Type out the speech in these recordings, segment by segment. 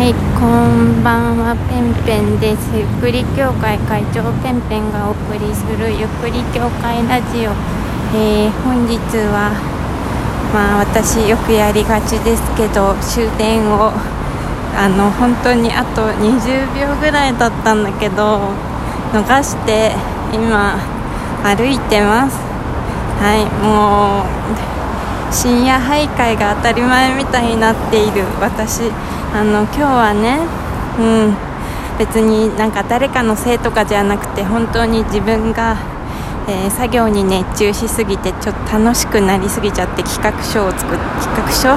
はい、こんばんは、ペンペンです。ゆっくり協会会長ペンペンがお送りするゆっくり協会ラジオ。えー本日は、まあ私よくやりがちですけど、終電を、あの、本当にあと20秒ぐらいだったんだけど、逃して、今、歩いてます。はい、もう、深夜徘徊が当たり前みたいになっている私あの今日はねうん別になんか誰かのせいとかじゃなくて本当に自分が、えー作業に熱中しすぎてちょっと楽しくなりすぎちゃって企画書を作っ企画書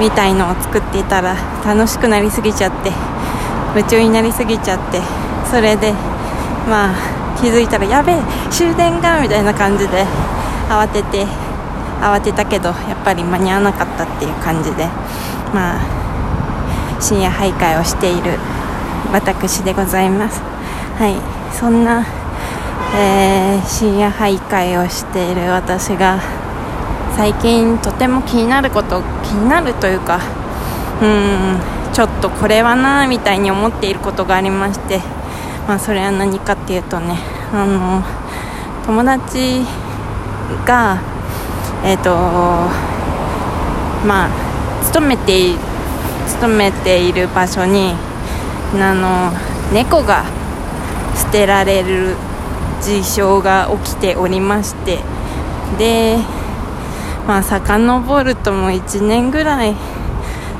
みたいのを作っていたら楽しくなりすぎちゃって夢中になりすぎちゃってそれでまあ気づいたらやべえ終電がみたいな感じで慌てて慌てたけどやっぱり間に合わなかったっていう感じでまあ深夜徘徊をしている私でございます。はい。そんな、えー深夜徘徊をしている私が最近とても気になること気になるというかうんちょっとこれはなみたいに思っていることがありましてまあそれは何かっていうとねあの友達がえっ、とまあ勤めている勤めている場所にあの猫が捨てられる事象が起きておりましてでまあ遡るともう1年ぐらい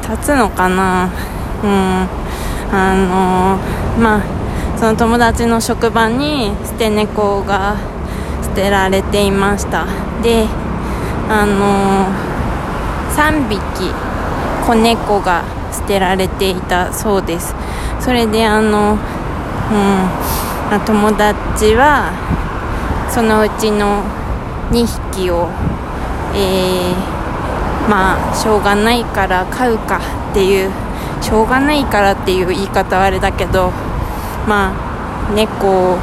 経つのかな。うんあのまあその友達の職場に捨て猫が捨てられていました。であの3匹子猫が捨てられていたそうです。それであの、うんあ友達はそのうちの2匹をえーまあしょうがないから飼うかっていうしょうがないからっていう言い方はあれだけどまあ猫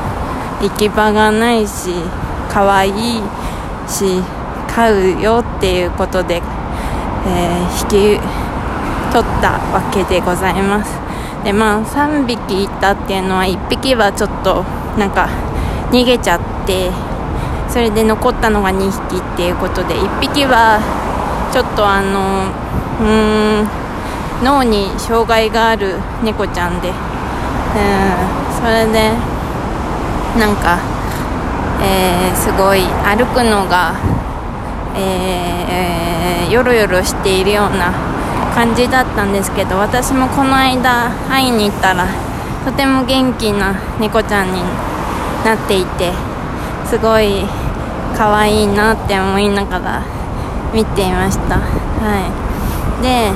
行き場がないし可愛いし飼うよっていうことで、えー引き取ったわけでございます。でまあ3匹いたっていうのは1匹はちょっとなんか逃げちゃってそれで残ったのが2匹っていうことで1匹はちょっとあのうーん脳に障害がある猫ちゃんでうんそれでなんか、えーすごい歩くのが、えーよろよろしているような感じだったんですけど私もこの間会いに行ったらとても元気な猫ちゃんになっていてすごい可愛いなって思いながら見ていました。はい。で、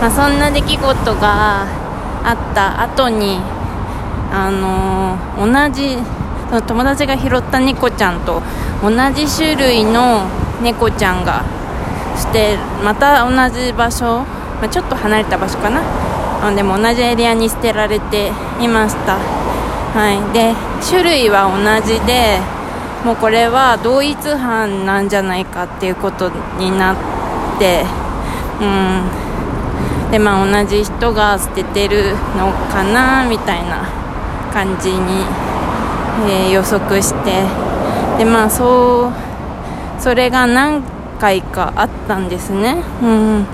まあ、そんな出来事があった後にあのー同じ友達が拾った猫ちゃんと同じ種類の猫ちゃんがしてまた同じ場所、まあ、ちょっと離れた場所かな。あでも同じエリアに捨てられていました。はい。で種類は同じでもうこれは同一犯なんじゃないかっていうことになってうん。でまあ同じ人が捨ててるのかなみたいな感じに、えー予測して。でまあそうそれが何回かあったんですね。うん。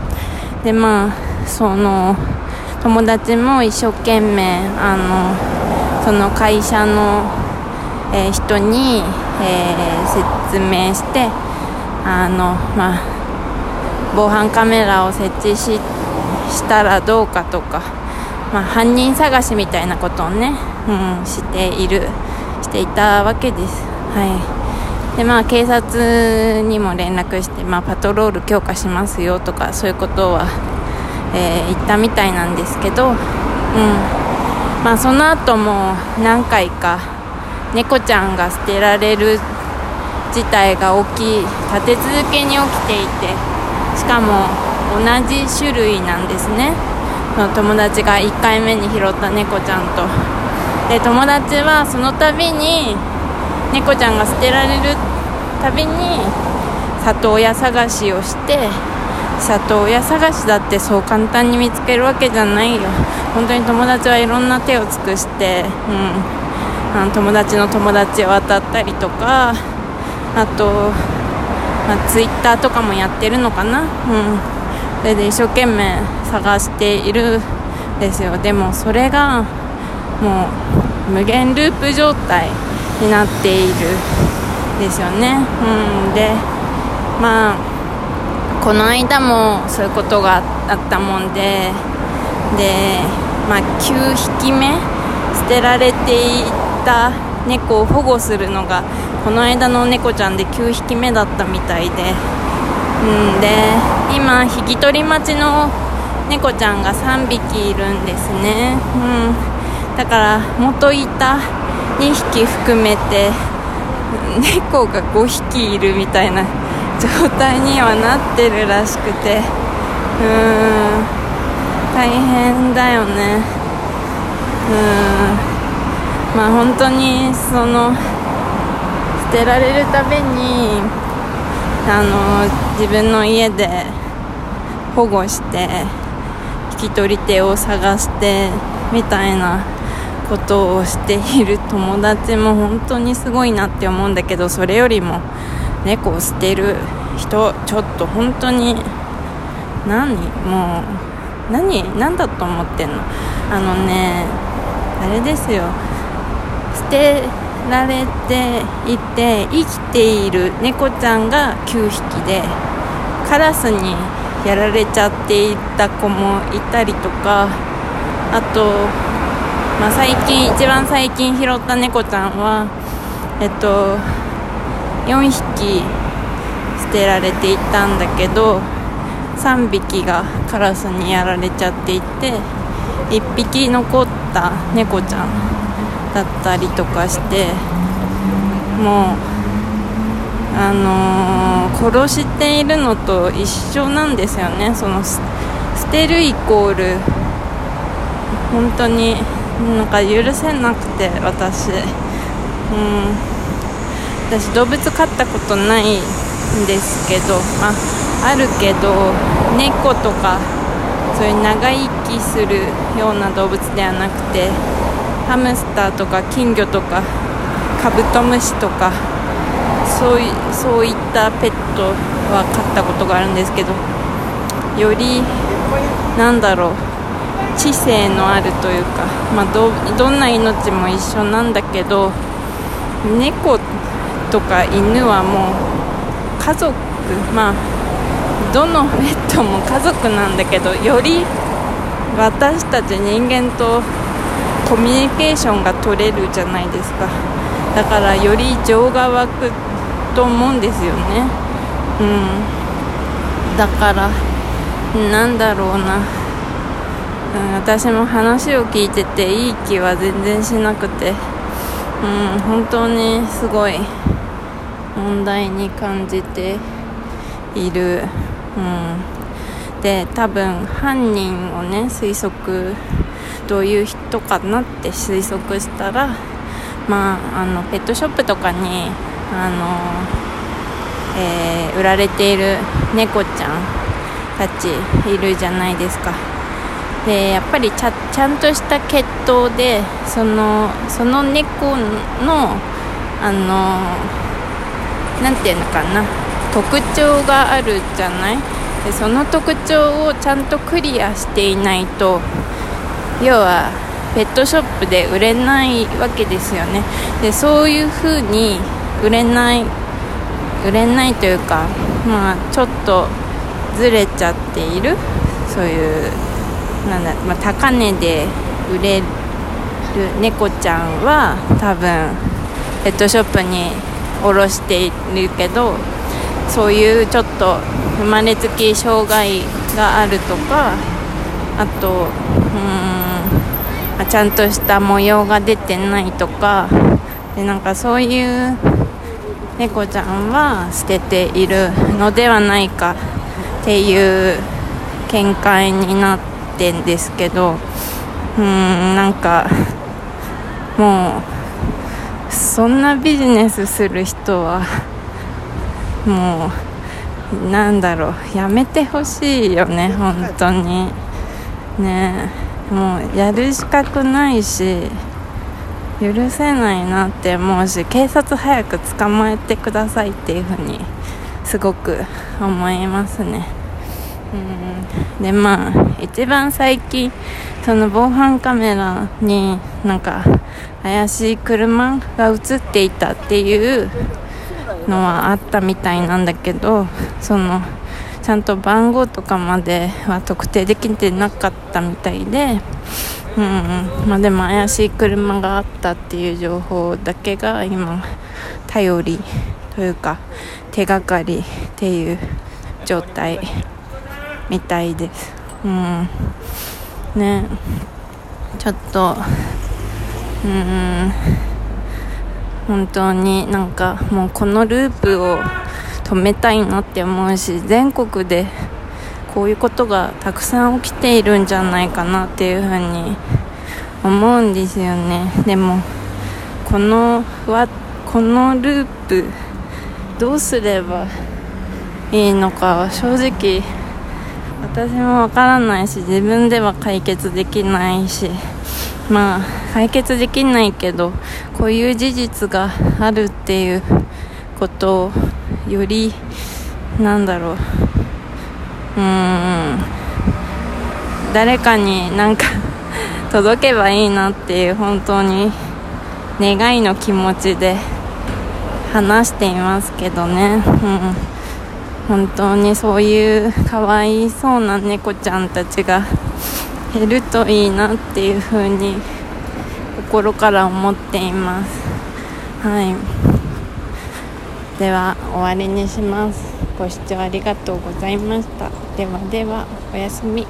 でまあその友達も一生懸命あのその会社の、えー人に、えー説明してあのまあ防犯カメラを設置ししたらどうかとか、まあ、犯人探しみたいなことをね、うん、しているしていたわけです。はいでまあ、警察にも連絡して、まあ、パトロール強化しますよとかそういうことは、えー言ったみたいなんですけど、うん。まあ、その後も何回か猫ちゃんが捨てられる事態が起き立て続けに起きていてしかも同じ種類なんですね。その友達が1回目に拾った猫ちゃんと。で友達はその度に猫ちゃんが捨てられるたびに里親探しをして里親探しだってそう簡単に見つけるわけじゃないよ。本当に友達はいろんな手を尽くして、うん、あの友達の友達を渡ったりとかあと、まあ、ツイッターとかもやってるのかな、うん、それで一生懸命探しているんですよ。でもそれがもう無限ループ状態。になっているですよね、うん、でまあこの間もそういうことがあったもんでで、まあ、9匹目捨てられていた猫を保護するのがこの間の猫ちゃんで9匹目だったみたいで、うん、で今引き取り待ちの猫ちゃんが3匹いるんですね、うん、だから元いた2匹含めて猫が5匹いるみたいな状態にはなってるらしくてうーん大変だよね。うんまあ本当にその捨てられるためにあの自分の家で保護して引き取り手を探してみたいなことをしている友達も本当にすごいなって思うんだけどそれよりも猫を捨てる人ちょっと本当に何もう何何だと思ってんの？あのねあれですよ。捨てられていて生きている猫ちゃんが9匹でカラスにやられちゃっていた子もいたりとかあと、まあ、最近一番最近拾った猫ちゃんはえっと4匹捨てられていたんだけど3匹がカラスにやられちゃっていて1匹残った猫ちゃんだったりとかしてもうあのー、殺しているのと一緒なんですよね。その捨てるイコール本当になんか許せなくて私。うん。私動物飼ったことないんですけど、あ、あるけど猫とかそういう長生きするような動物ではなくてハムスターとか金魚とかカブトムシとかそういそういったペットは飼ったことがあるんですけどよりなんだろう。知性のあるというか、まあ、どどんな命も一緒なんだけど猫とか犬はもう家族まあどのペットも家族なんだけどより私たち人間とコミュニケーションが取れるじゃないですか。だからより情が湧くと思うんですよね。うん。だからなんだろうな、私も話を聞いてていい気は全然しなくて。うん本当にすごい問題に感じている、うん、で多分犯人をね推測どういう人かなって推測したらまああのペットショップとかにあの、えー、売られている猫ちゃんたちいるじゃないですか。でやっぱりちゃちゃんとした血統でそのその猫のあの何て言うのかな特徴があるじゃない？でその特徴をちゃんとクリアしていないと要はペットショップで売れないわけですよね。でそういう風に売れない売れないというかまあちょっとずれちゃっているそういうなんだ、まあ、高値で売れる猫ちゃんは多分ペットショップに下ろしているけどそういうちょっと生まれつき障害があるとかあとうんちゃんとした模様が出てないとかでなんかそういう猫ちゃんは捨てているのではないかっていう見解になっててんですけどうんなんかもうそんなビジネスする人はもうなんだろうやめてほしいよね本当に。ねもうやる資格ないし許せないなって思うし警察早く捕まえてくださいっていうふうにすごく思いますね。うんでまあ一番最近その防犯カメラになんか怪しい車が映っていたっていうのはあったみたいなんだけどそのちゃんと番号とかまでは特定できてなかったみたいで、うん。まあ、でも怪しい車があったっていう情報だけが今頼りというか手がかりっていう状態。みたいです。うん。ね。ちょっとうん。本当になんかもうこのループを止めたいなって思うし全国でこういうことがたくさん起きているんじゃないかなっていうふうに思うんですよね。でもこのわこのループどうすればいいのか正直私もわからないし自分では解決できないしまあ解決できないけどこういう事実があるっていうことをよりなんだろう。うん。誰かになんか 届けばいいなっていう本当に願いの気持ちで話していますけどね、うん。本当にそういうかわいそうな猫ちゃんたちが減るといいなっていうふうに心から思っています。はい。では終わりにします。ご視聴ありがとうございました。ではではおやすみ。